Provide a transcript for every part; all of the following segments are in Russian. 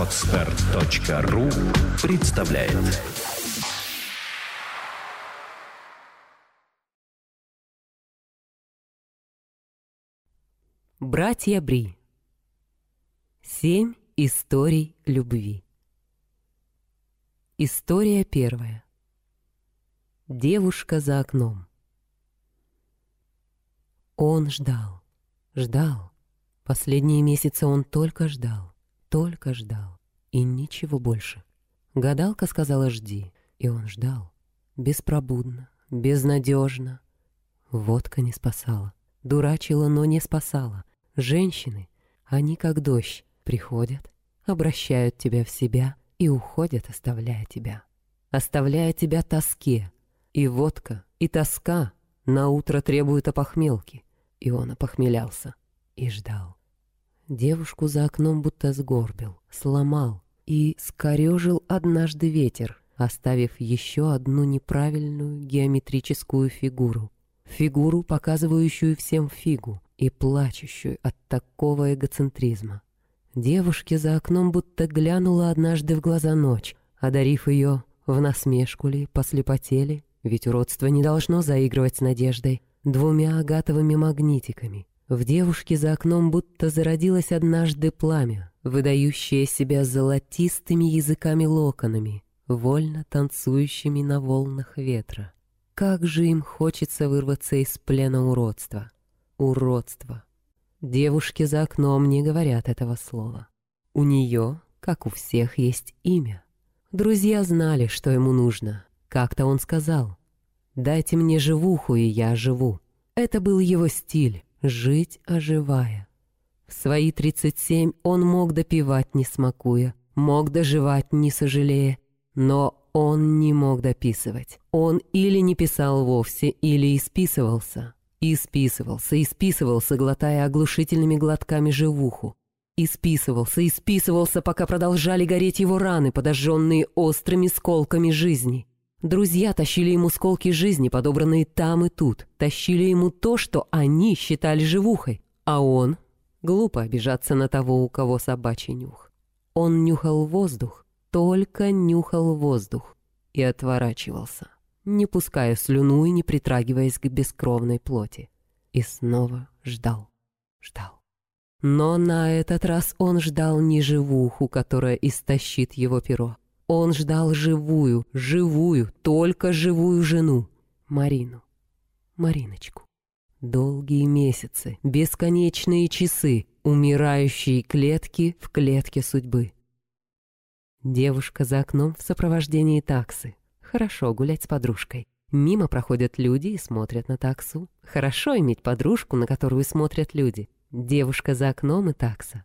Отстар.ру представляет. Братья Бри. Семь историй любви. История первая. Девушка за окном. Он ждал, ждал. Последние месяцы он только ждал, только ждал. И ничего больше. Гадалка сказала «жди», и он ждал. Беспробудно, безнадежно. Водка не спасала. Дурачила, но не спасала. Женщины, они как дождь, приходят, обращают тебя в себя и уходят, оставляя тебя. Оставляя тебя тоске. И водка, и тоска на утро требуют опохмелки. И он опохмелялся и ждал. Девушку за окном будто сгорбил, сломал и скорежил однажды ветер, оставив еще одну неправильную геометрическую фигуру. Фигуру, показывающую всем фигу, и плачущую от такого эгоцентризма. Девушке за окном будто глянула однажды в глаза ночь, одарив ее в насмешку ли, по слепоте ведь уродство не должно заигрывать с надеждой, двумя агатовыми магнитиками. В девушке за окном будто зародилось однажды пламя, выдающее себя золотистыми языками-локонами, вольно танцующими на волнах ветра. Как же им хочется вырваться из плена уродства уродство. Девушки за окном не говорят этого слова. У нее, как у всех, есть имя. Друзья знали, что ему нужно. Как-то он сказал, «Дайте мне живуху, и я живу». Это был его стиль — жить оживая. В свои тридцать семь он мог допивать, не смакуя, мог доживать, не сожалея, но он не мог дописывать. Он или не писал вовсе, или исписывался. И списывался, и списывался, глотая оглушительными глотками живуху. И списывался, и списывался, пока продолжали гореть его раны, подожженные острыми сколками жизни. Друзья тащили ему сколки жизни, подобранные там и тут. Тащили ему то, что они считали живухой. А он... Глупо обижаться на того, у кого собачий нюх. Он нюхал воздух, только нюхал воздух и отворачивался не пуская слюну и не притрагиваясь к бескровной плоти. И снова ждал, ждал. Но на этот раз он ждал не живуху, которая истощит его перо. Он ждал живую, живую, только живую жену, Марину, Мариночку. Долгие месяцы, бесконечные часы, умирающие клетки в клетке судьбы. Девушка за окном в сопровождении таксы. Хорошо гулять с подружкой. Мимо проходят люди и смотрят на таксу. Хорошо иметь подружку, на которую смотрят люди. Девушка за окном и такса.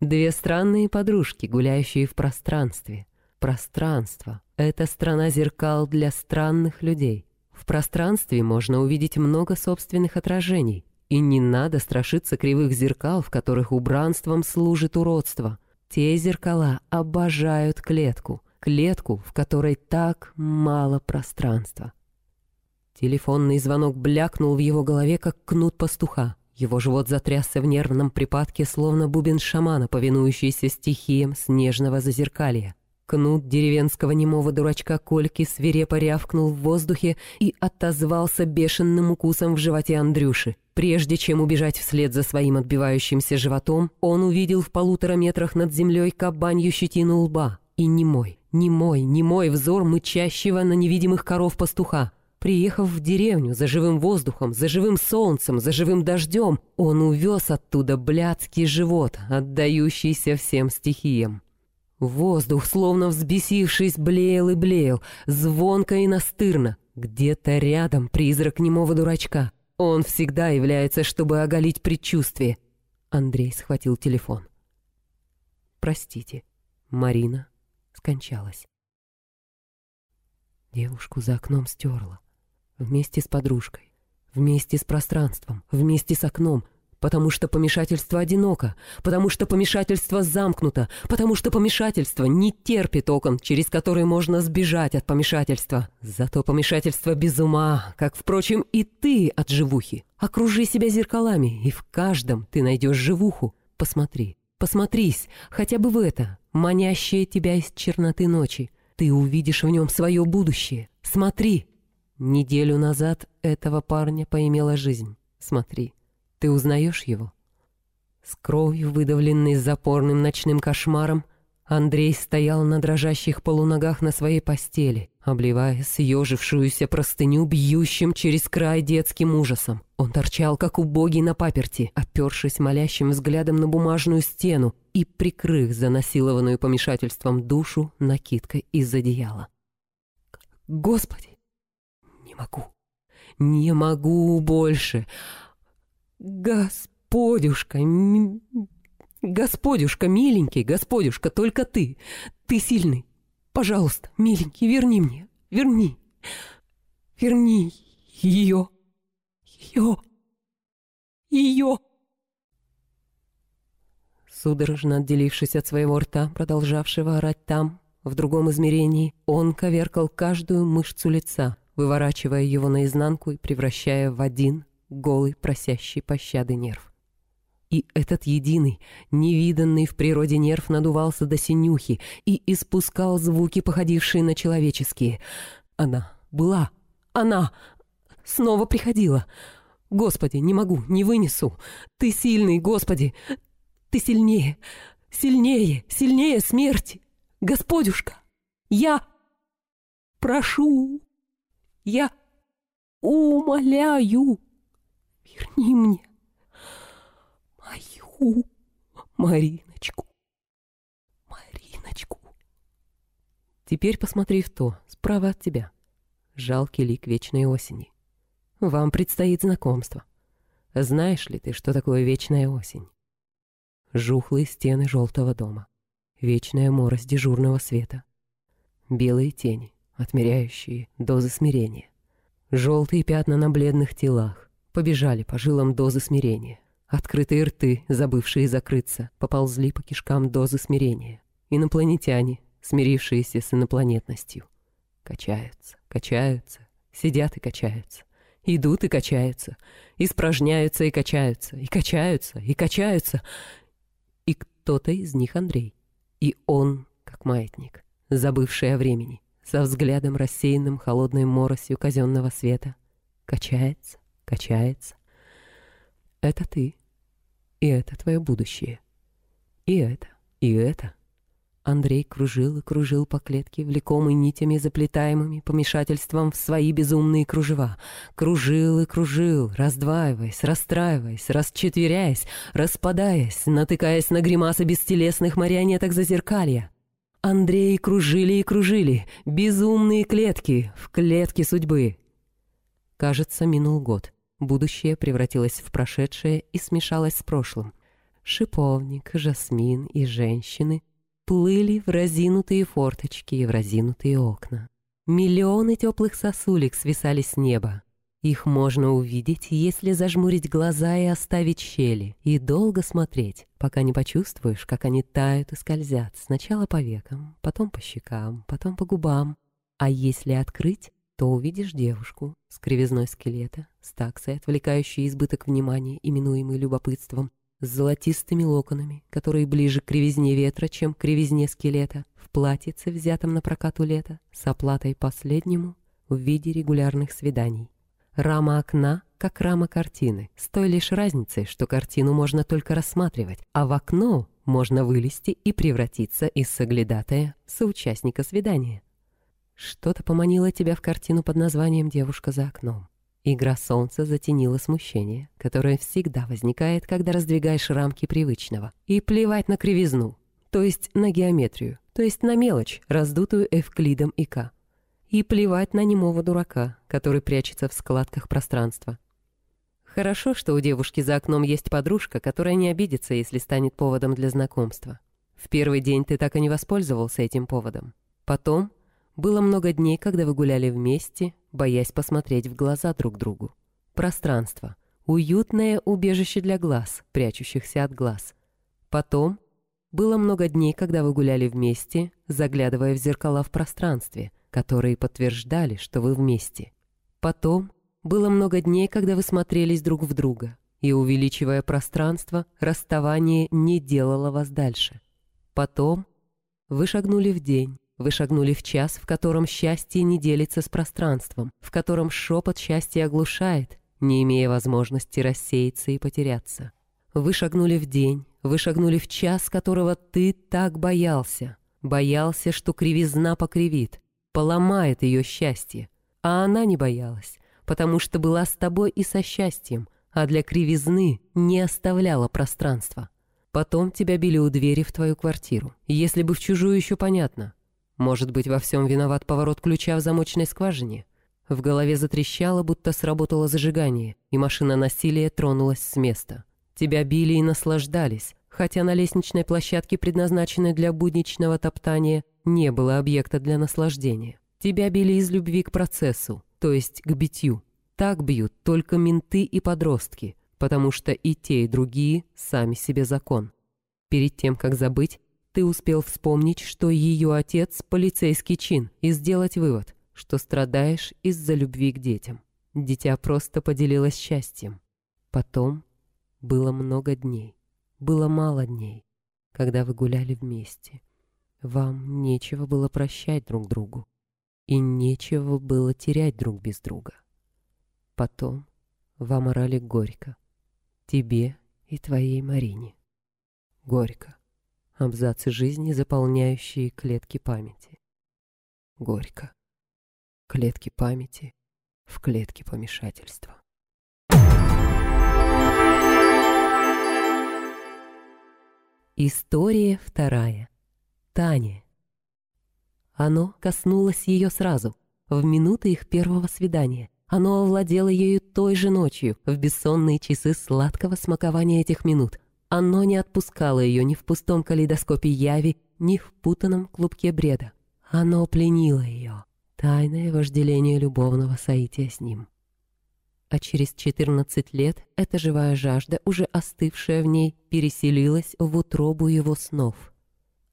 Две странные подружки, гуляющие в пространстве. Пространство — это страна зеркал для странных людей. В пространстве можно увидеть много собственных отражений. И не надо страшиться кривых зеркал, в которых убранством служит уродство. Те зеркала обожают клетку — клетку, в которой так мало пространства. Телефонный звонок блякнул в его голове, как кнут пастуха. Его живот затрясся в нервном припадке, словно бубен шамана, повинующийся стихиям снежного зазеркалья. Кнут деревенского немого дурачка Кольки свирепо рявкнул в воздухе и отозвался бешеным укусом в животе Андрюши. Прежде чем убежать вслед за своим отбивающимся животом, он увидел в полутора метрах над землей кабанью щетину лба и немой, не мой, не мой взор мычащего на невидимых коров пастуха. Приехав в деревню за живым воздухом, за живым солнцем, за живым дождем, он увез оттуда блядский живот, отдающийся всем стихиям. Воздух, словно взбесившись, блеял и блеял, звонко и настырно. Где-то рядом призрак немого дурачка. Он всегда является, чтобы оголить предчувствие. Андрей схватил телефон. «Простите, Марина скончалась. Девушку за окном стерла. Вместе с подружкой. Вместе с пространством. Вместе с окном. Потому что помешательство одиноко. Потому что помешательство замкнуто. Потому что помешательство не терпит окон, через которые можно сбежать от помешательства. Зато помешательство без ума, как, впрочем, и ты от живухи. Окружи себя зеркалами, и в каждом ты найдешь живуху. Посмотри, Посмотрись, хотя бы в это, манящее тебя из черноты ночи. Ты увидишь в нем свое будущее. Смотри!» Неделю назад этого парня поимела жизнь. Смотри, ты узнаешь его? С кровью, выдавленной запорным ночным кошмаром, Андрей стоял на дрожащих полуногах на своей постели, обливая съежившуюся простыню бьющим через край детским ужасом. Он торчал, как убогий на паперти, опершись молящим взглядом на бумажную стену и прикрыв занасилованную помешательством душу накидкой из одеяла. «Господи! Не могу! Не могу больше! Господюшка! Господюшка, миленький, господюшка, только ты! Ты сильный! Пожалуйста, миленький, верни мне! Верни! Верни ее!» Ее! Ее!» Судорожно отделившись от своего рта, продолжавшего орать там, в другом измерении, он коверкал каждую мышцу лица, выворачивая его наизнанку и превращая в один голый, просящий пощады нерв. И этот единый, невиданный в природе нерв надувался до синюхи и испускал звуки, походившие на человеческие. Она была, она снова приходила — Господи, не могу, не вынесу. Ты сильный, Господи. Ты сильнее, сильнее, сильнее смерти. Господюшка, я прошу, я умоляю, верни мне мою Мариночку, Мариночку. Теперь посмотри в то, справа от тебя, жалкий лик вечной осени. Вам предстоит знакомство. Знаешь ли ты, что такое вечная осень? Жухлые стены желтого дома, вечная морось дежурного света, белые тени, отмеряющие дозы смирения, желтые пятна на бледных телах, побежали по жилам дозы смирения, открытые рты, забывшие закрыться, поползли по кишкам дозы смирения, инопланетяне, смирившиеся с инопланетностью, качаются, качаются, сидят и качаются, идут и качаются, испражняются и качаются, и качаются, и качаются. И кто-то из них Андрей. И он, как маятник, забывший о времени, со взглядом рассеянным холодной моросью казенного света, качается, качается. Это ты, и это твое будущее. И это, и это. Андрей кружил и кружил по клетке, влекомый нитями заплетаемыми помешательством в свои безумные кружева. Кружил и кружил, раздваиваясь, расстраиваясь, расчетверяясь, распадаясь, натыкаясь на гримасы бестелесных марионеток зазеркалья. Андрей кружили и кружили, безумные клетки в клетке судьбы. Кажется, минул год. Будущее превратилось в прошедшее и смешалось с прошлым. Шиповник, жасмин и женщины — плыли в разинутые форточки и в разинутые окна. Миллионы теплых сосулек свисали с неба. Их можно увидеть, если зажмурить глаза и оставить щели, и долго смотреть, пока не почувствуешь, как они тают и скользят, сначала по векам, потом по щекам, потом по губам. А если открыть, то увидишь девушку с кривизной скелета, с таксой, отвлекающей избыток внимания, именуемый любопытством, с золотистыми локонами, которые ближе к кривизне ветра, чем к кривизне скелета, в платьице, взятом на прокат у лета, с оплатой последнему в виде регулярных свиданий. Рама окна, как рама картины, с той лишь разницей, что картину можно только рассматривать, а в окно можно вылезти и превратиться из соглядатая соучастника свидания. Что-то поманило тебя в картину под названием «Девушка за окном». Игра солнца затенила смущение, которое всегда возникает, когда раздвигаешь рамки привычного. И плевать на кривизну, то есть на геометрию, то есть на мелочь, раздутую Эвклидом и К. И плевать на немого дурака, который прячется в складках пространства. Хорошо, что у девушки за окном есть подружка, которая не обидится, если станет поводом для знакомства. В первый день ты так и не воспользовался этим поводом. Потом было много дней, когда вы гуляли вместе, боясь посмотреть в глаза друг другу. Пространство. Уютное убежище для глаз, прячущихся от глаз. Потом было много дней, когда вы гуляли вместе, заглядывая в зеркала в пространстве, которые подтверждали, что вы вместе. Потом было много дней, когда вы смотрелись друг в друга, и, увеличивая пространство, расставание не делало вас дальше. Потом вы шагнули в день, вы шагнули в час, в котором счастье не делится с пространством, в котором шепот счастья оглушает, не имея возможности рассеяться и потеряться. Вы шагнули в день, вы шагнули в час, которого ты так боялся. Боялся, что кривизна покривит, поломает ее счастье. А она не боялась, потому что была с тобой и со счастьем, а для кривизны не оставляла пространства. Потом тебя били у двери в твою квартиру. Если бы в чужую еще понятно. Может быть, во всем виноват поворот ключа в замочной скважине? В голове затрещало, будто сработало зажигание, и машина насилия тронулась с места. Тебя били и наслаждались, хотя на лестничной площадке, предназначенной для будничного топтания, не было объекта для наслаждения. Тебя били из любви к процессу, то есть к битью. Так бьют только менты и подростки, потому что и те, и другие сами себе закон. Перед тем, как забыть, ты успел вспомнить, что ее отец – полицейский чин, и сделать вывод, что страдаешь из-за любви к детям. Дитя просто поделилось счастьем. Потом было много дней, было мало дней, когда вы гуляли вместе. Вам нечего было прощать друг другу, и нечего было терять друг без друга. Потом вам орали горько, тебе и твоей Марине. Горько. Абзацы жизни, заполняющие клетки памяти. Горько. Клетки памяти в клетке помешательства. История вторая. Таня. Оно коснулось ее сразу, в минуты их первого свидания. Оно овладело ею той же ночью, в бессонные часы сладкого смакования этих минут. Оно не отпускало ее ни в пустом калейдоскопе яви, ни в путанном клубке бреда. Оно пленило ее. Тайное вожделение любовного соития с ним а через 14 лет эта живая жажда, уже остывшая в ней, переселилась в утробу его снов.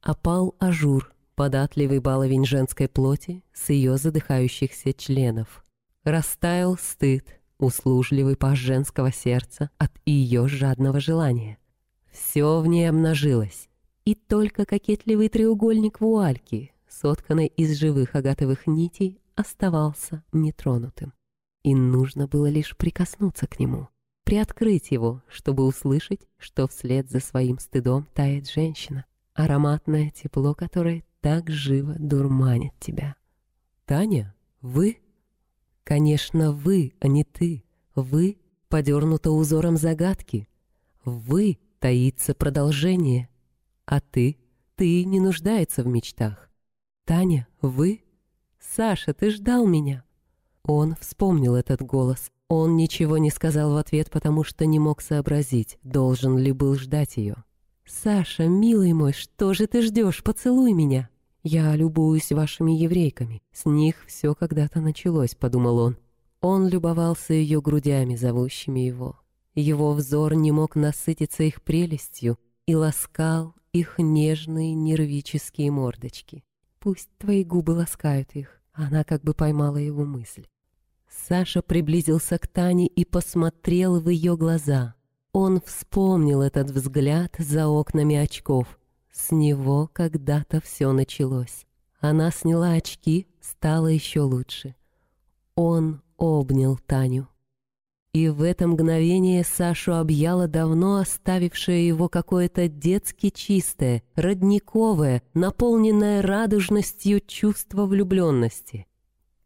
Опал ажур, податливый баловень женской плоти с ее задыхающихся членов. Растаял стыд, услужливый паж женского сердца от ее жадного желания. Все в ней обнажилось, и только кокетливый треугольник вуальки, сотканный из живых агатовых нитей, оставался нетронутым и нужно было лишь прикоснуться к нему, приоткрыть его, чтобы услышать, что вслед за своим стыдом тает женщина, ароматное тепло которое так живо дурманит тебя. «Таня, вы?» «Конечно, вы, а не ты. Вы подернуто узором загадки. Вы таится продолжение. А ты? Ты не нуждается в мечтах. Таня, вы? Саша, ты ждал меня?» Он вспомнил этот голос. Он ничего не сказал в ответ, потому что не мог сообразить, должен ли был ждать ее. «Саша, милый мой, что же ты ждешь? Поцелуй меня!» «Я любуюсь вашими еврейками. С них все когда-то началось», — подумал он. Он любовался ее грудями, зовущими его. Его взор не мог насытиться их прелестью и ласкал их нежные нервические мордочки. Пусть твои губы ласкают их. Она как бы поймала его мысль. Саша приблизился к Тане и посмотрел в ее глаза. Он вспомнил этот взгляд за окнами очков. С него когда-то все началось. Она сняла очки, стало еще лучше. Он обнял Таню. И в это мгновение Сашу объяло давно оставившее его какое-то детски чистое, родниковое, наполненное радужностью чувство влюбленности.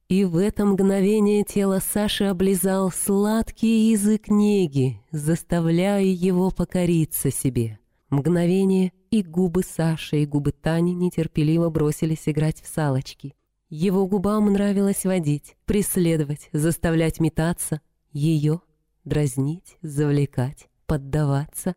И в это мгновение тело Саши облизал сладкий язык неги, заставляя его покориться себе. Мгновение, и губы Саши, и губы Тани нетерпеливо бросились играть в салочки. Его губам нравилось водить, преследовать, заставлять метаться, ее дразнить, завлекать, поддаваться.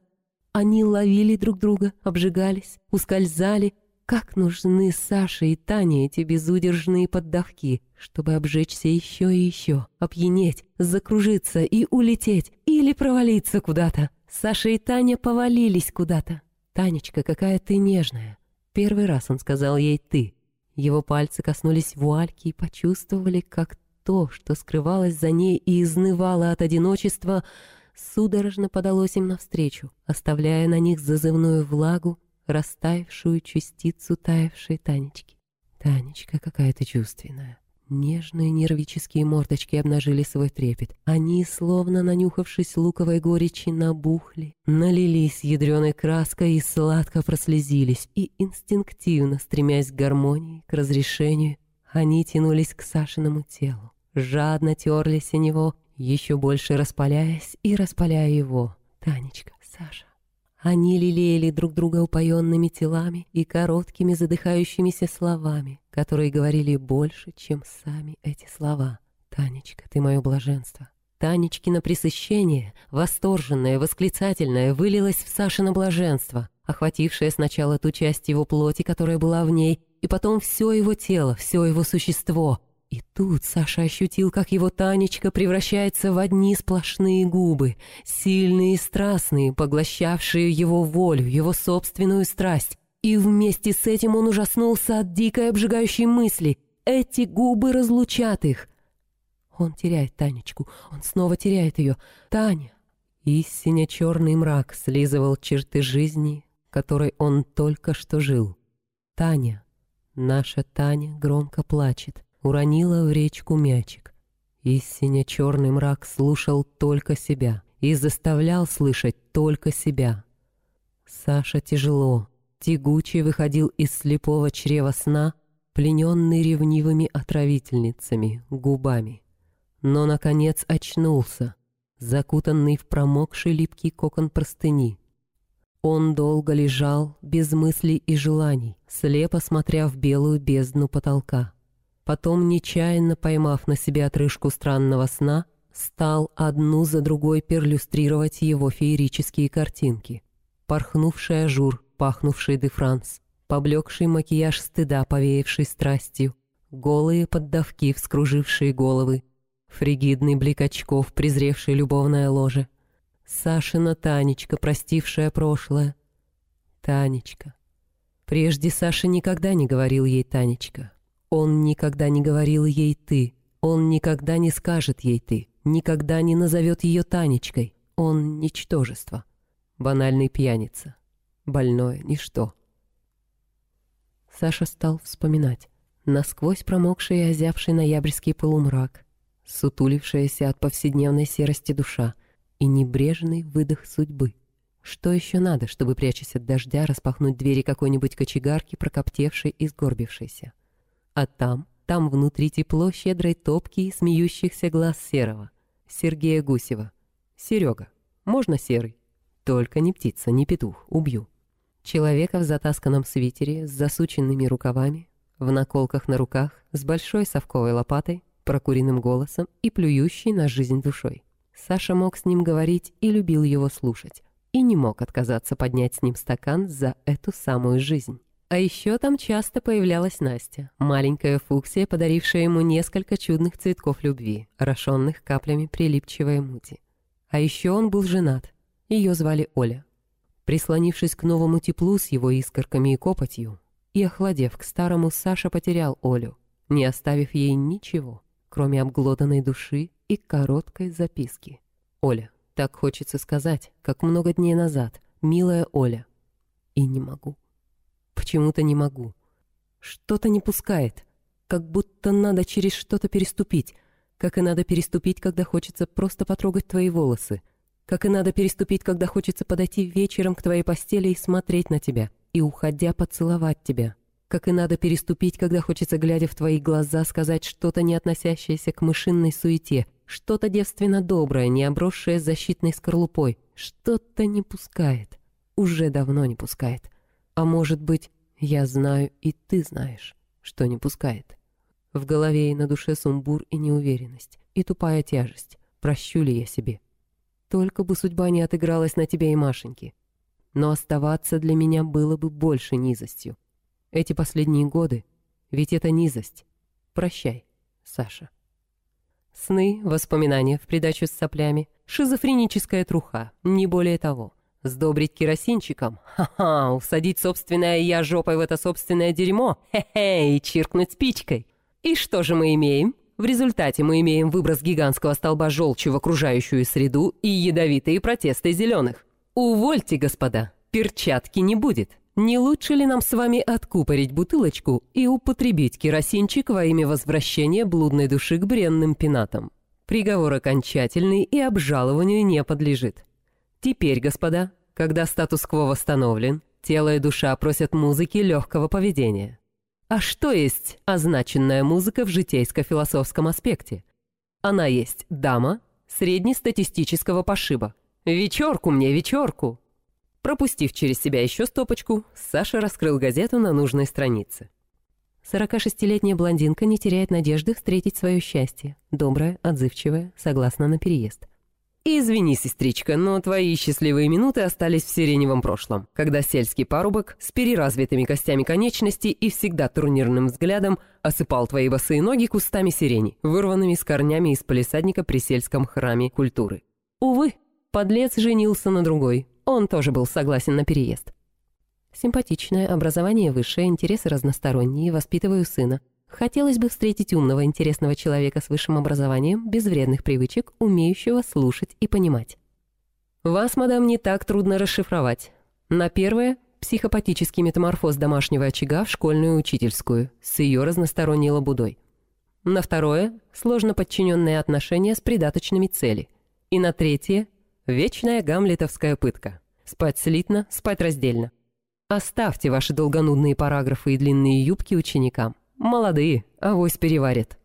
Они ловили друг друга, обжигались, ускользали, как нужны Саше и Тане эти безудержные поддавки, чтобы обжечься еще и еще, опьянеть, закружиться и улететь, или провалиться куда-то. Саша и Таня повалились куда-то. «Танечка, какая ты нежная!» Первый раз он сказал ей «ты». Его пальцы коснулись вуальки и почувствовали, как то, что скрывалось за ней и изнывало от одиночества, судорожно подалось им навстречу, оставляя на них зазывную влагу, растаявшую частицу таявшей Танечки. Танечка какая то чувственная. Нежные нервические мордочки обнажили свой трепет. Они, словно нанюхавшись луковой горечи, набухли, налились ядреной краской и сладко прослезились, и инстинктивно, стремясь к гармонии, к разрешению, они тянулись к Сашиному телу, жадно терлись о него, еще больше распаляясь и распаляя его. «Танечка, Саша, они лелеяли друг друга упоенными телами и короткими задыхающимися словами, которые говорили больше, чем сами эти слова. «Танечка, ты мое блаженство». Танечкино присыщение, восторженное, восклицательное, вылилось в Сашино блаженство, охватившее сначала ту часть его плоти, которая была в ней, и потом все его тело, все его существо, и тут Саша ощутил, как его Танечка превращается в одни сплошные губы, сильные и страстные, поглощавшие его волю, его собственную страсть. И вместе с этим он ужаснулся от дикой обжигающей мысли. Эти губы разлучат их. Он теряет Танечку, он снова теряет ее. Таня! Истинно черный мрак слизывал черты жизни, которой он только что жил. Таня, наша Таня громко плачет уронила в речку мячик. Истинно черный мрак слушал только себя и заставлял слышать только себя. Саша тяжело, тягуче выходил из слепого чрева сна, плененный ревнивыми отравительницами, губами. Но, наконец, очнулся, закутанный в промокший липкий кокон простыни. Он долго лежал, без мыслей и желаний, слепо смотря в белую бездну потолка. Потом, нечаянно поймав на себе отрыжку странного сна, стал одну за другой перлюстрировать его феерические картинки. Порхнувший ажур, пахнувший де Франс, поблекший макияж стыда, повеявший страстью, голые поддавки, вскружившие головы, фригидный блик очков, презревший любовное ложе, Сашина Танечка, простившая прошлое. Танечка. Прежде Саша никогда не говорил ей Танечка. Он никогда не говорил ей «ты», он никогда не скажет ей «ты», никогда не назовет ее Танечкой. Он — ничтожество, банальный пьяница, больное ничто. Саша стал вспоминать. Насквозь промокший и озябший ноябрьский полумрак, сутулившаяся от повседневной серости душа и небрежный выдох судьбы. Что еще надо, чтобы, прячась от дождя, распахнуть двери какой-нибудь кочегарки, прокоптевшей и сгорбившейся? А там, там внутри тепло щедрой топки и смеющихся глаз Серого, Сергея Гусева. Серега, можно серый? Только не птица, не петух, убью. Человека в затасканном свитере с засученными рукавами, в наколках на руках, с большой совковой лопатой, прокуренным голосом и плюющий на жизнь душой. Саша мог с ним говорить и любил его слушать, и не мог отказаться поднять с ним стакан за эту самую жизнь. А еще там часто появлялась Настя, маленькая фуксия, подарившая ему несколько чудных цветков любви, орошенных каплями прилипчивой мути. А еще он был женат. Ее звали Оля. Прислонившись к новому теплу с его искорками и копотью, и охладев к старому, Саша потерял Олю, не оставив ей ничего, кроме обглоданной души и короткой записки. «Оля, так хочется сказать, как много дней назад, милая Оля. И не могу». Почему-то не могу. Что-то не пускает. Как будто надо через что-то переступить. Как и надо переступить, когда хочется просто потрогать твои волосы. Как и надо переступить, когда хочется подойти вечером к твоей постели и смотреть на тебя. И, уходя, поцеловать тебя. Как и надо переступить, когда хочется, глядя в твои глаза, сказать что-то, не относящееся к мышинной суете, что-то девственно доброе, не обросшее защитной скорлупой. Что-то не пускает. Уже давно не пускает. А может быть, я знаю, и ты знаешь, что не пускает. В голове и на душе сумбур и неуверенность, и тупая тяжесть. Прощу ли я себе? Только бы судьба не отыгралась на тебе и Машеньке. Но оставаться для меня было бы больше низостью. Эти последние годы, ведь это низость. Прощай, Саша. Сны, воспоминания в придачу с соплями, шизофреническая труха, не более того. Сдобрить керосинчиком? Ха-ха, усадить собственное я жопой в это собственное дерьмо? Хе-хе, и чиркнуть спичкой. И что же мы имеем? В результате мы имеем выброс гигантского столба желчи в окружающую среду и ядовитые протесты зеленых. Увольте, господа, перчатки не будет. Не лучше ли нам с вами откупорить бутылочку и употребить керосинчик во имя возвращения блудной души к бренным пенатам? Приговор окончательный и обжалованию не подлежит. Теперь, господа, когда статус-кво восстановлен, тело и душа просят музыки легкого поведения. А что есть означенная музыка в житейско-философском аспекте? Она есть дама среднестатистического пошиба. Вечерку мне, вечерку! Пропустив через себя еще стопочку, Саша раскрыл газету на нужной странице. 46-летняя блондинка не теряет надежды встретить свое счастье. Добрая, отзывчивая, согласна на переезд. «Извини, сестричка, но твои счастливые минуты остались в сиреневом прошлом, когда сельский парубок с переразвитыми костями конечностей и всегда турнирным взглядом осыпал твои босые ноги кустами сирени, вырванными с корнями из полисадника при сельском храме культуры. Увы, подлец женился на другой, он тоже был согласен на переезд. Симпатичное, образование высшее, интересы разносторонние, воспитываю сына. Хотелось бы встретить умного, интересного человека с высшим образованием, без вредных привычек, умеющего слушать и понимать. Вас, мадам, не так трудно расшифровать. На первое – психопатический метаморфоз домашнего очага в школьную учительскую с ее разносторонней лабудой. На второе – сложно подчиненные отношения с придаточными цели. И на третье – вечная гамлетовская пытка. Спать слитно, спать раздельно. Оставьте ваши долгонудные параграфы и длинные юбки ученикам. Молодые, авось переварят.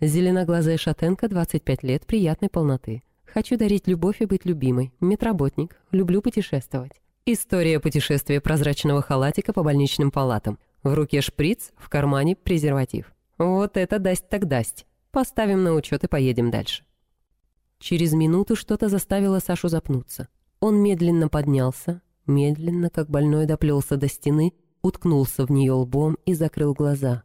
Зеленоглазая шатенка, 25 лет, приятной полноты. Хочу дарить любовь и быть любимой. Медработник. Люблю путешествовать. История путешествия прозрачного халатика по больничным палатам. В руке шприц, в кармане презерватив. Вот это дасть так дасть. Поставим на учет и поедем дальше. Через минуту что-то заставило Сашу запнуться. Он медленно поднялся, медленно, как больной доплелся до стены, уткнулся в нее лбом и закрыл глаза.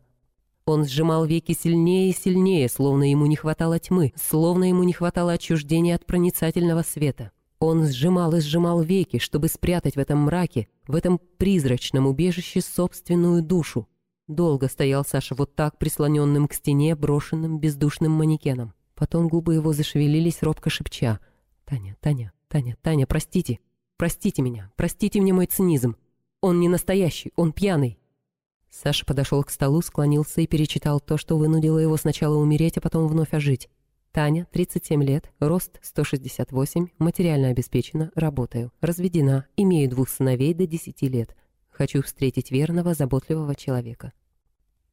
Он сжимал веки сильнее и сильнее, словно ему не хватало тьмы, словно ему не хватало отчуждения от проницательного света. Он сжимал и сжимал веки, чтобы спрятать в этом мраке, в этом призрачном убежище собственную душу. Долго стоял Саша вот так, прислоненным к стене, брошенным бездушным манекеном. Потом губы его зашевелились, робко шепча. «Таня, Таня, «Таня, Таня, простите. Простите меня. Простите мне мой цинизм. Он не настоящий, он пьяный». Саша подошел к столу, склонился и перечитал то, что вынудило его сначала умереть, а потом вновь ожить. Таня, 37 лет, рост 168, материально обеспечена, работаю, разведена, имею двух сыновей до 10 лет. Хочу встретить верного, заботливого человека.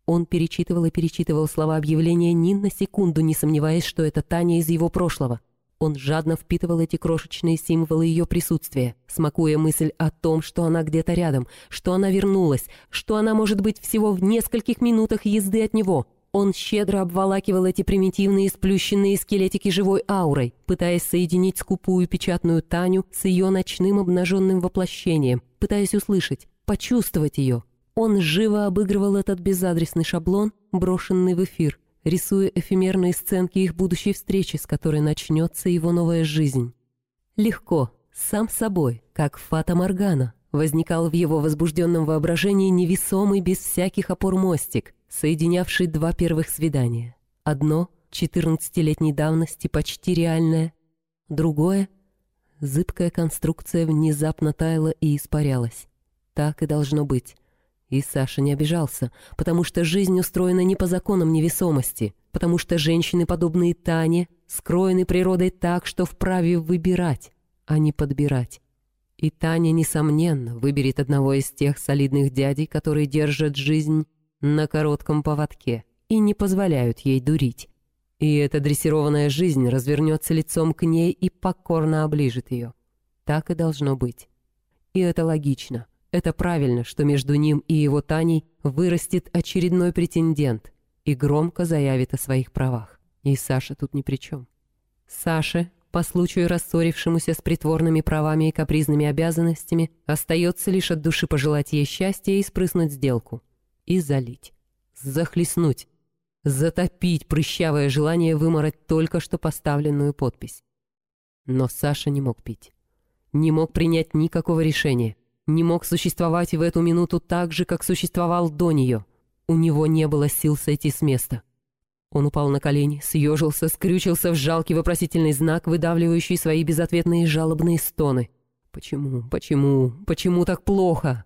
Он перечитывал и перечитывал слова объявления, ни на секунду не сомневаясь, что это Таня из его прошлого. Он жадно впитывал эти крошечные символы ее присутствия, смакуя мысль о том, что она где-то рядом, что она вернулась, что она может быть всего в нескольких минутах езды от него. Он щедро обволакивал эти примитивные сплющенные скелетики живой аурой, пытаясь соединить скупую печатную Таню с ее ночным обнаженным воплощением, пытаясь услышать, почувствовать ее. Он живо обыгрывал этот безадресный шаблон, брошенный в эфир – рисуя эфемерные сценки их будущей встречи, с которой начнется его новая жизнь. Легко, сам собой, как Фата Моргана, возникал в его возбужденном воображении невесомый без всяких опор мостик, соединявший два первых свидания. Одно — четырнадцатилетней давности, почти реальное, другое — зыбкая конструкция внезапно таяла и испарялась. Так и должно быть. И Саша не обижался, потому что жизнь устроена не по законам невесомости, потому что женщины, подобные Тане, скроены природой так, что вправе выбирать, а не подбирать. И Таня, несомненно, выберет одного из тех солидных дядей, которые держат жизнь на коротком поводке и не позволяют ей дурить. И эта дрессированная жизнь развернется лицом к ней и покорно оближет ее. Так и должно быть. И это логично — это правильно, что между ним и его Таней вырастет очередной претендент и громко заявит о своих правах. И Саша тут ни при чем. Саше, по случаю рассорившемуся с притворными правами и капризными обязанностями, остается лишь от души пожелать ей счастья и спрыснуть сделку. И залить. Захлестнуть. Затопить прыщавое желание вымороть только что поставленную подпись. Но Саша не мог пить. Не мог принять никакого решения не мог существовать в эту минуту так же, как существовал до нее. У него не было сил сойти с места. Он упал на колени, съежился, скрючился в жалкий вопросительный знак, выдавливающий свои безответные жалобные стоны. «Почему, почему, почему так плохо?»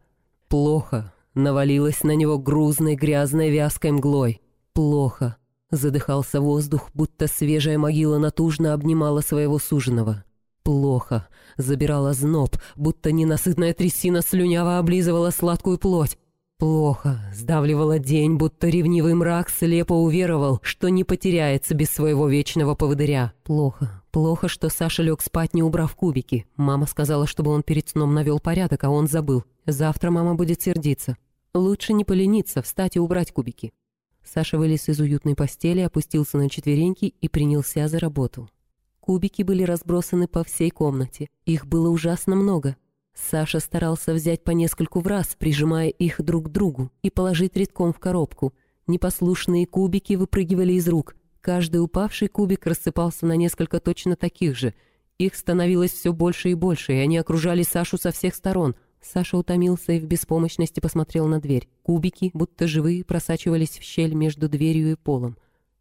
«Плохо», — навалилась на него грузной, грязной, вязкой мглой. «Плохо», — задыхался воздух, будто свежая могила натужно обнимала своего суженого. «Плохо», — забирала зноб, будто ненасытная трясина слюняво облизывала сладкую плоть. Плохо, сдавливала день, будто ревнивый мрак слепо уверовал, что не потеряется без своего вечного поводыря. Плохо, плохо, что Саша лег спать, не убрав кубики. Мама сказала, чтобы он перед сном навел порядок, а он забыл. Завтра мама будет сердиться. Лучше не полениться, встать и убрать кубики. Саша вылез из уютной постели, опустился на четвереньки и принялся за работу. Кубики были разбросаны по всей комнате. Их было ужасно много. Саша старался взять по нескольку в раз, прижимая их друг к другу, и положить редком в коробку. Непослушные кубики выпрыгивали из рук. Каждый упавший кубик рассыпался на несколько точно таких же. Их становилось все больше и больше, и они окружали Сашу со всех сторон. Саша утомился и в беспомощности посмотрел на дверь. Кубики, будто живые, просачивались в щель между дверью и полом.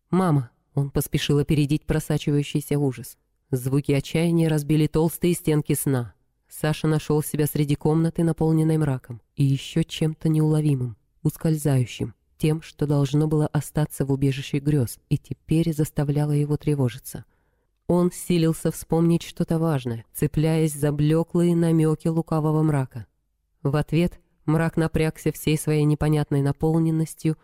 «Мама!» — он поспешил опередить просачивающийся ужас. Звуки отчаяния разбили толстые стенки сна. Саша нашел себя среди комнаты, наполненной мраком, и еще чем-то неуловимым, ускользающим, тем, что должно было остаться в убежище грез, и теперь заставляло его тревожиться. Он силился вспомнить что-то важное, цепляясь за блеклые намеки лукавого мрака. В ответ мрак напрягся всей своей непонятной наполненностью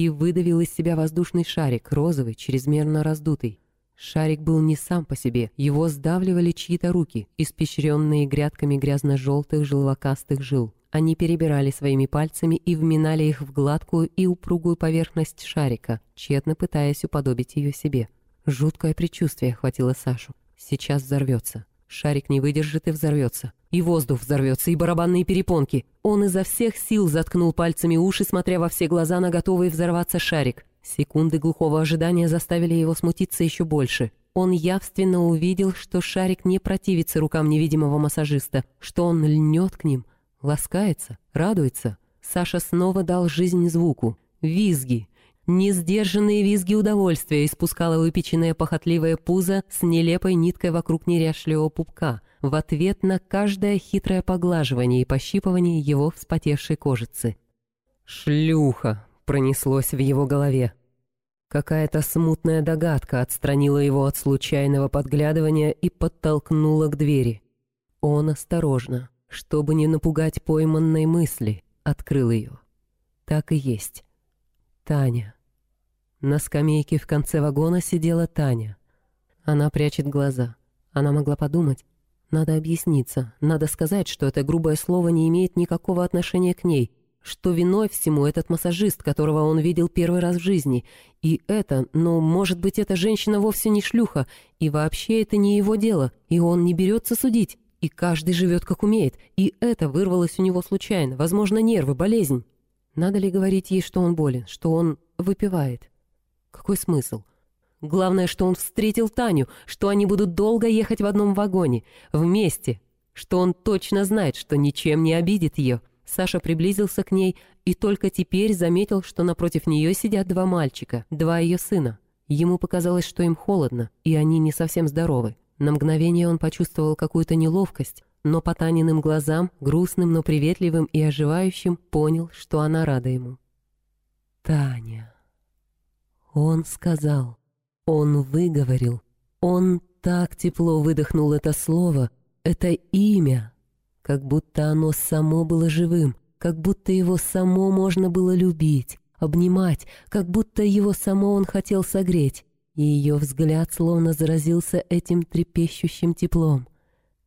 и выдавил из себя воздушный шарик, розовый, чрезмерно раздутый. Шарик был не сам по себе, его сдавливали чьи-то руки, испещренные грядками грязно-желтых желвакастых жил. Они перебирали своими пальцами и вминали их в гладкую и упругую поверхность шарика, тщетно пытаясь уподобить ее себе. Жуткое предчувствие охватило Сашу. Сейчас взорвется. Шарик не выдержит и взорвется. И воздух взорвется, и барабанные перепонки. Он изо всех сил заткнул пальцами уши, смотря во все глаза на готовый взорваться шарик. Секунды глухого ожидания заставили его смутиться еще больше. Он явственно увидел, что шарик не противится рукам невидимого массажиста, что он льнет к ним, ласкается, радуется. Саша снова дал жизнь звуку. Визги. Несдержанные визги удовольствия испускала выпеченное похотливое пузо с нелепой ниткой вокруг неряшливого пупка в ответ на каждое хитрое поглаживание и пощипывание его вспотевшей кожицы. «Шлюха!» пронеслось в его голове. Какая-то смутная догадка отстранила его от случайного подглядывания и подтолкнула к двери. Он осторожно, чтобы не напугать пойманной мысли, открыл ее. Так и есть. Таня. На скамейке в конце вагона сидела Таня. Она прячет глаза. Она могла подумать, надо объясниться, надо сказать, что это грубое слово не имеет никакого отношения к ней, что виной всему этот массажист, которого он видел первый раз в жизни. И это, ну, может быть, эта женщина вовсе не шлюха, и вообще это не его дело, и он не берется судить. И каждый живет как умеет, и это вырвалось у него случайно, возможно, нервы, болезнь. Надо ли говорить ей, что он болен, что он выпивает? Какой смысл? Главное, что он встретил Таню, что они будут долго ехать в одном вагоне, вместе, что он точно знает, что ничем не обидит ее, Саша приблизился к ней и только теперь заметил, что напротив нее сидят два мальчика, два ее сына. Ему показалось, что им холодно, и они не совсем здоровы. На мгновение он почувствовал какую-то неловкость, но по Таниным глазам, грустным, но приветливым и оживающим, понял, что она рада ему. «Таня». Он сказал, он выговорил, он так тепло выдохнул это слово, это имя, как будто оно само было живым, как будто его само можно было любить, обнимать, как будто его само он хотел согреть. И ее взгляд словно заразился этим трепещущим теплом.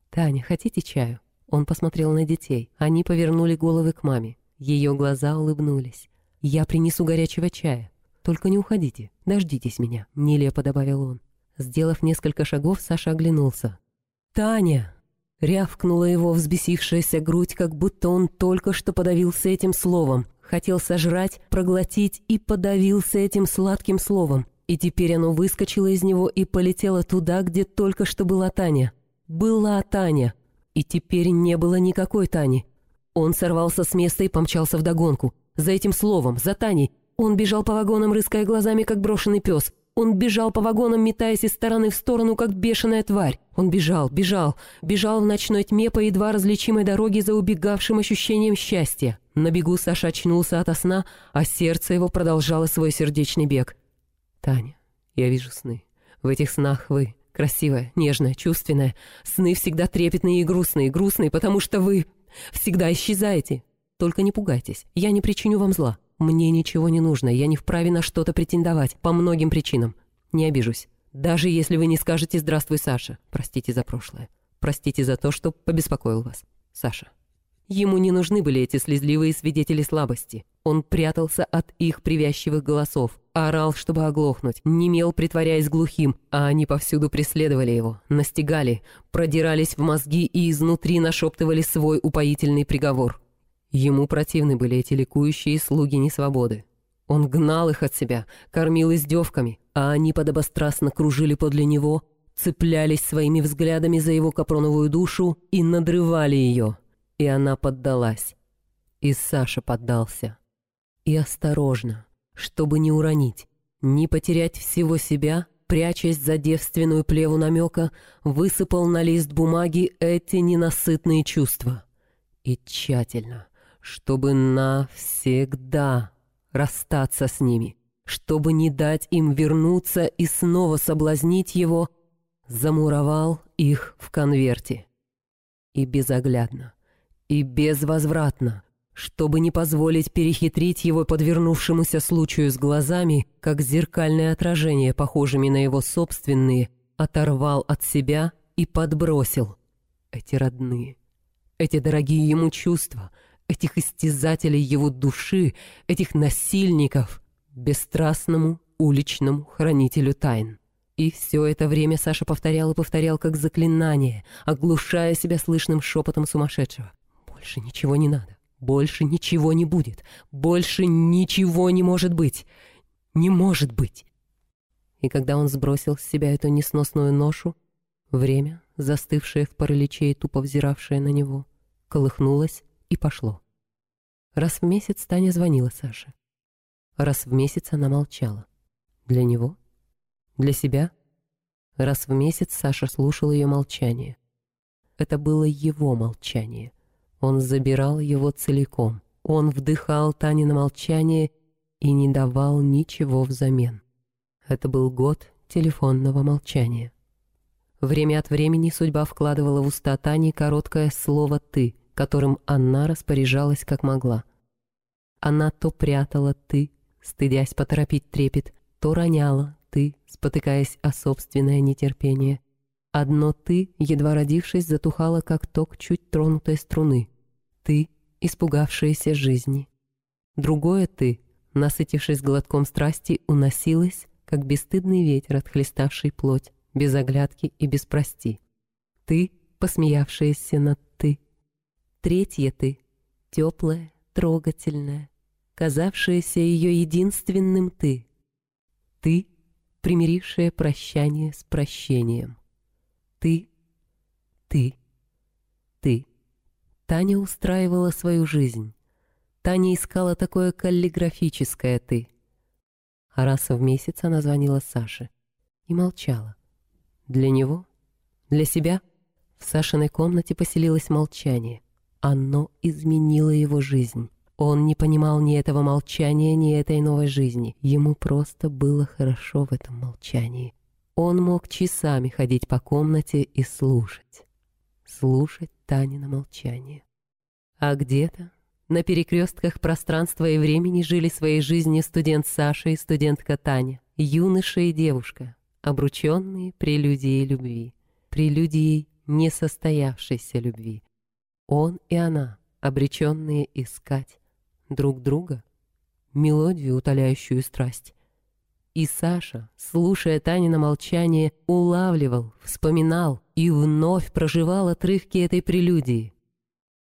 «Таня, хотите чаю?» Он посмотрел на детей. Они повернули головы к маме. Ее глаза улыбнулись. «Я принесу горячего чая. Только не уходите. Дождитесь меня», — нелепо добавил он. Сделав несколько шагов, Саша оглянулся. «Таня!» Рявкнула его взбесившаяся грудь, как будто он только что подавился этим словом. Хотел сожрать, проглотить и подавился этим сладким словом. И теперь оно выскочило из него и полетело туда, где только что была Таня. Была Таня. И теперь не было никакой Тани. Он сорвался с места и помчался вдогонку. За этим словом, за Таней. Он бежал по вагонам, рыская глазами, как брошенный пес. Он бежал по вагонам, метаясь из стороны в сторону, как бешеная тварь. Он бежал, бежал, бежал в ночной тьме по едва различимой дороге за убегавшим ощущением счастья. На бегу Саша очнулся ото сна, а сердце его продолжало свой сердечный бег. «Таня, я вижу сны. В этих снах вы, красивая, нежная, чувственная. Сны всегда трепетные и грустные, грустные, потому что вы всегда исчезаете. Только не пугайтесь, я не причиню вам зла. Мне ничего не нужно, я не вправе на что-то претендовать, по многим причинам. Не обижусь. Даже если вы не скажете «Здравствуй, Саша». Простите за прошлое. Простите за то, что побеспокоил вас. Саша. Ему не нужны были эти слезливые свидетели слабости. Он прятался от их привязчивых голосов, орал, чтобы оглохнуть, немел, притворяясь глухим, а они повсюду преследовали его, настигали, продирались в мозги и изнутри нашептывали свой упоительный приговор. Ему противны были эти ликующие слуги несвободы. Он гнал их от себя, кормил издевками, а они подобострастно кружили подле него, цеплялись своими взглядами за его капроновую душу и надрывали ее. И она поддалась. И Саша поддался. И осторожно, чтобы не уронить, не потерять всего себя, прячась за девственную плеву намека, высыпал на лист бумаги эти ненасытные чувства. И тщательно, чтобы навсегда расстаться с ними, чтобы не дать им вернуться и снова соблазнить его, замуровал их в конверте. И безоглядно, и безвозвратно, чтобы не позволить перехитрить его подвернувшемуся случаю с глазами, как зеркальное отражение, похожими на его собственные, оторвал от себя и подбросил. Эти родные, эти дорогие ему чувства — этих истязателей его души, этих насильников, бесстрастному уличному хранителю тайн. И все это время Саша повторял и повторял как заклинание, оглушая себя слышным шепотом сумасшедшего. «Больше ничего не надо, больше ничего не будет, больше ничего не может быть, не может быть!» И когда он сбросил с себя эту несносную ношу, время, застывшее в параличе и тупо взиравшее на него, колыхнулось и пошло. Раз в месяц Таня звонила Саше. Раз в месяц она молчала. Для него? Для себя? Раз в месяц Саша слушал ее молчание. Это было его молчание. Он забирал его целиком. Он вдыхал Тане на молчание и не давал ничего взамен. Это был год телефонного молчания. Время от времени судьба вкладывала в уста Тани короткое слово «ты», которым она распоряжалась как могла. Она то прятала «ты», стыдясь поторопить трепет, то роняла «ты», спотыкаясь о собственное нетерпение. Одно «ты», едва родившись, затухало, как ток чуть тронутой струны. «Ты», испугавшаяся жизни. Другое «ты», насытившись глотком страсти, уносилось, как бесстыдный ветер, отхлеставший плоть, без оглядки и без прости. Ты, посмеявшаяся над Третье ты, теплое, трогательное, казавшееся ее единственным ты. Ты, примирившая прощание с прощением. Ты, ты, ты. Таня устраивала свою жизнь. Таня искала такое каллиграфическое «ты». А раз в месяц она звонила Саше и молчала. Для него? Для себя? В Сашиной комнате поселилось молчание. Оно изменило его жизнь. Он не понимал ни этого молчания, ни этой новой жизни. Ему просто было хорошо в этом молчании. Он мог часами ходить по комнате и слушать. Слушать Танина молчание. А где-то на перекрестках пространства и времени жили своей жизнью студент Саша и студентка Таня, юноша и девушка, обрученные прелюдией любви, прелюдией несостоявшейся любви, он и она, обреченные искать друг друга, мелодию, утоляющую страсть. И Саша, слушая Танина молчание, улавливал, вспоминал и вновь проживал отрывки этой прелюдии.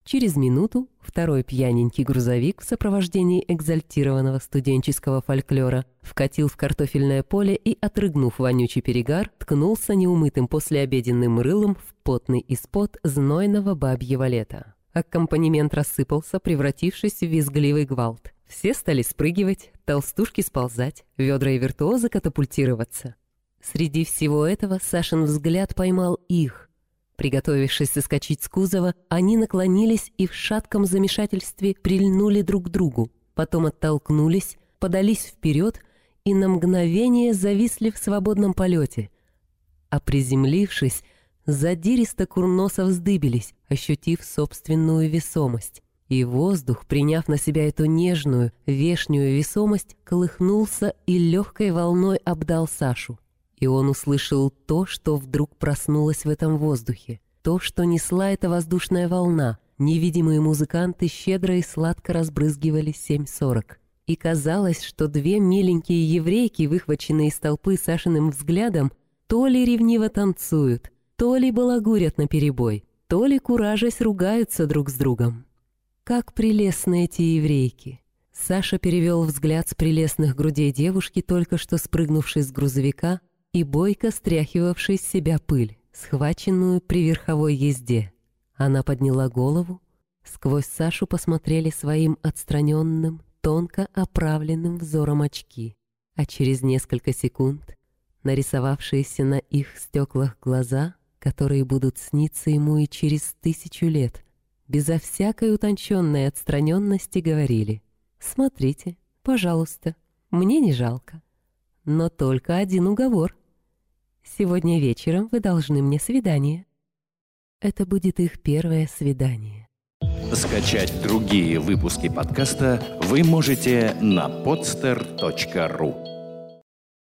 Через минуту второй пьяненький грузовик в сопровождении экзальтированного студенческого фольклора вкатил в картофельное поле и, отрыгнув вонючий перегар, ткнулся неумытым послеобеденным рылом в потный испод знойного бабьего лета. Аккомпанемент рассыпался, превратившись в визгливый гвалт. Все стали спрыгивать, толстушки сползать, ведра и виртуозы катапультироваться. Среди всего этого Сашин взгляд поймал их. Приготовившись соскочить с кузова, они наклонились и в шатком замешательстве прильнули друг к другу. Потом оттолкнулись, подались вперед и на мгновение зависли в свободном полете. А приземлившись, задиристо курносо вздыбились, ощутив собственную весомость. И воздух, приняв на себя эту нежную, вешнюю весомость, колыхнулся и легкой волной обдал Сашу. И он услышал то, что вдруг проснулось в этом воздухе, то, что несла эта воздушная волна. Невидимые музыканты щедро и сладко разбрызгивали 7.40. И казалось, что две миленькие еврейки, выхваченные из толпы Сашиным взглядом, то ли ревниво танцуют, то ли балагурят наперебой, то ли куражась ругаются друг с другом. Как прелестны эти еврейки! Саша перевел взгляд с прелестных грудей девушки, только что спрыгнувшей с грузовика, и бойко стряхивавшей с себя пыль, схваченную при верховой езде. Она подняла голову, сквозь Сашу посмотрели своим отстраненным, тонко оправленным взором очки, а через несколько секунд нарисовавшиеся на их стеклах глаза, которые будут сниться ему и через тысячу лет — безо всякой утонченной отстраненности говорили «Смотрите, пожалуйста, мне не жалко. Но только один уговор. Сегодня вечером вы должны мне свидание». Это будет их первое свидание. Скачать другие выпуски подкаста вы можете на podster.ru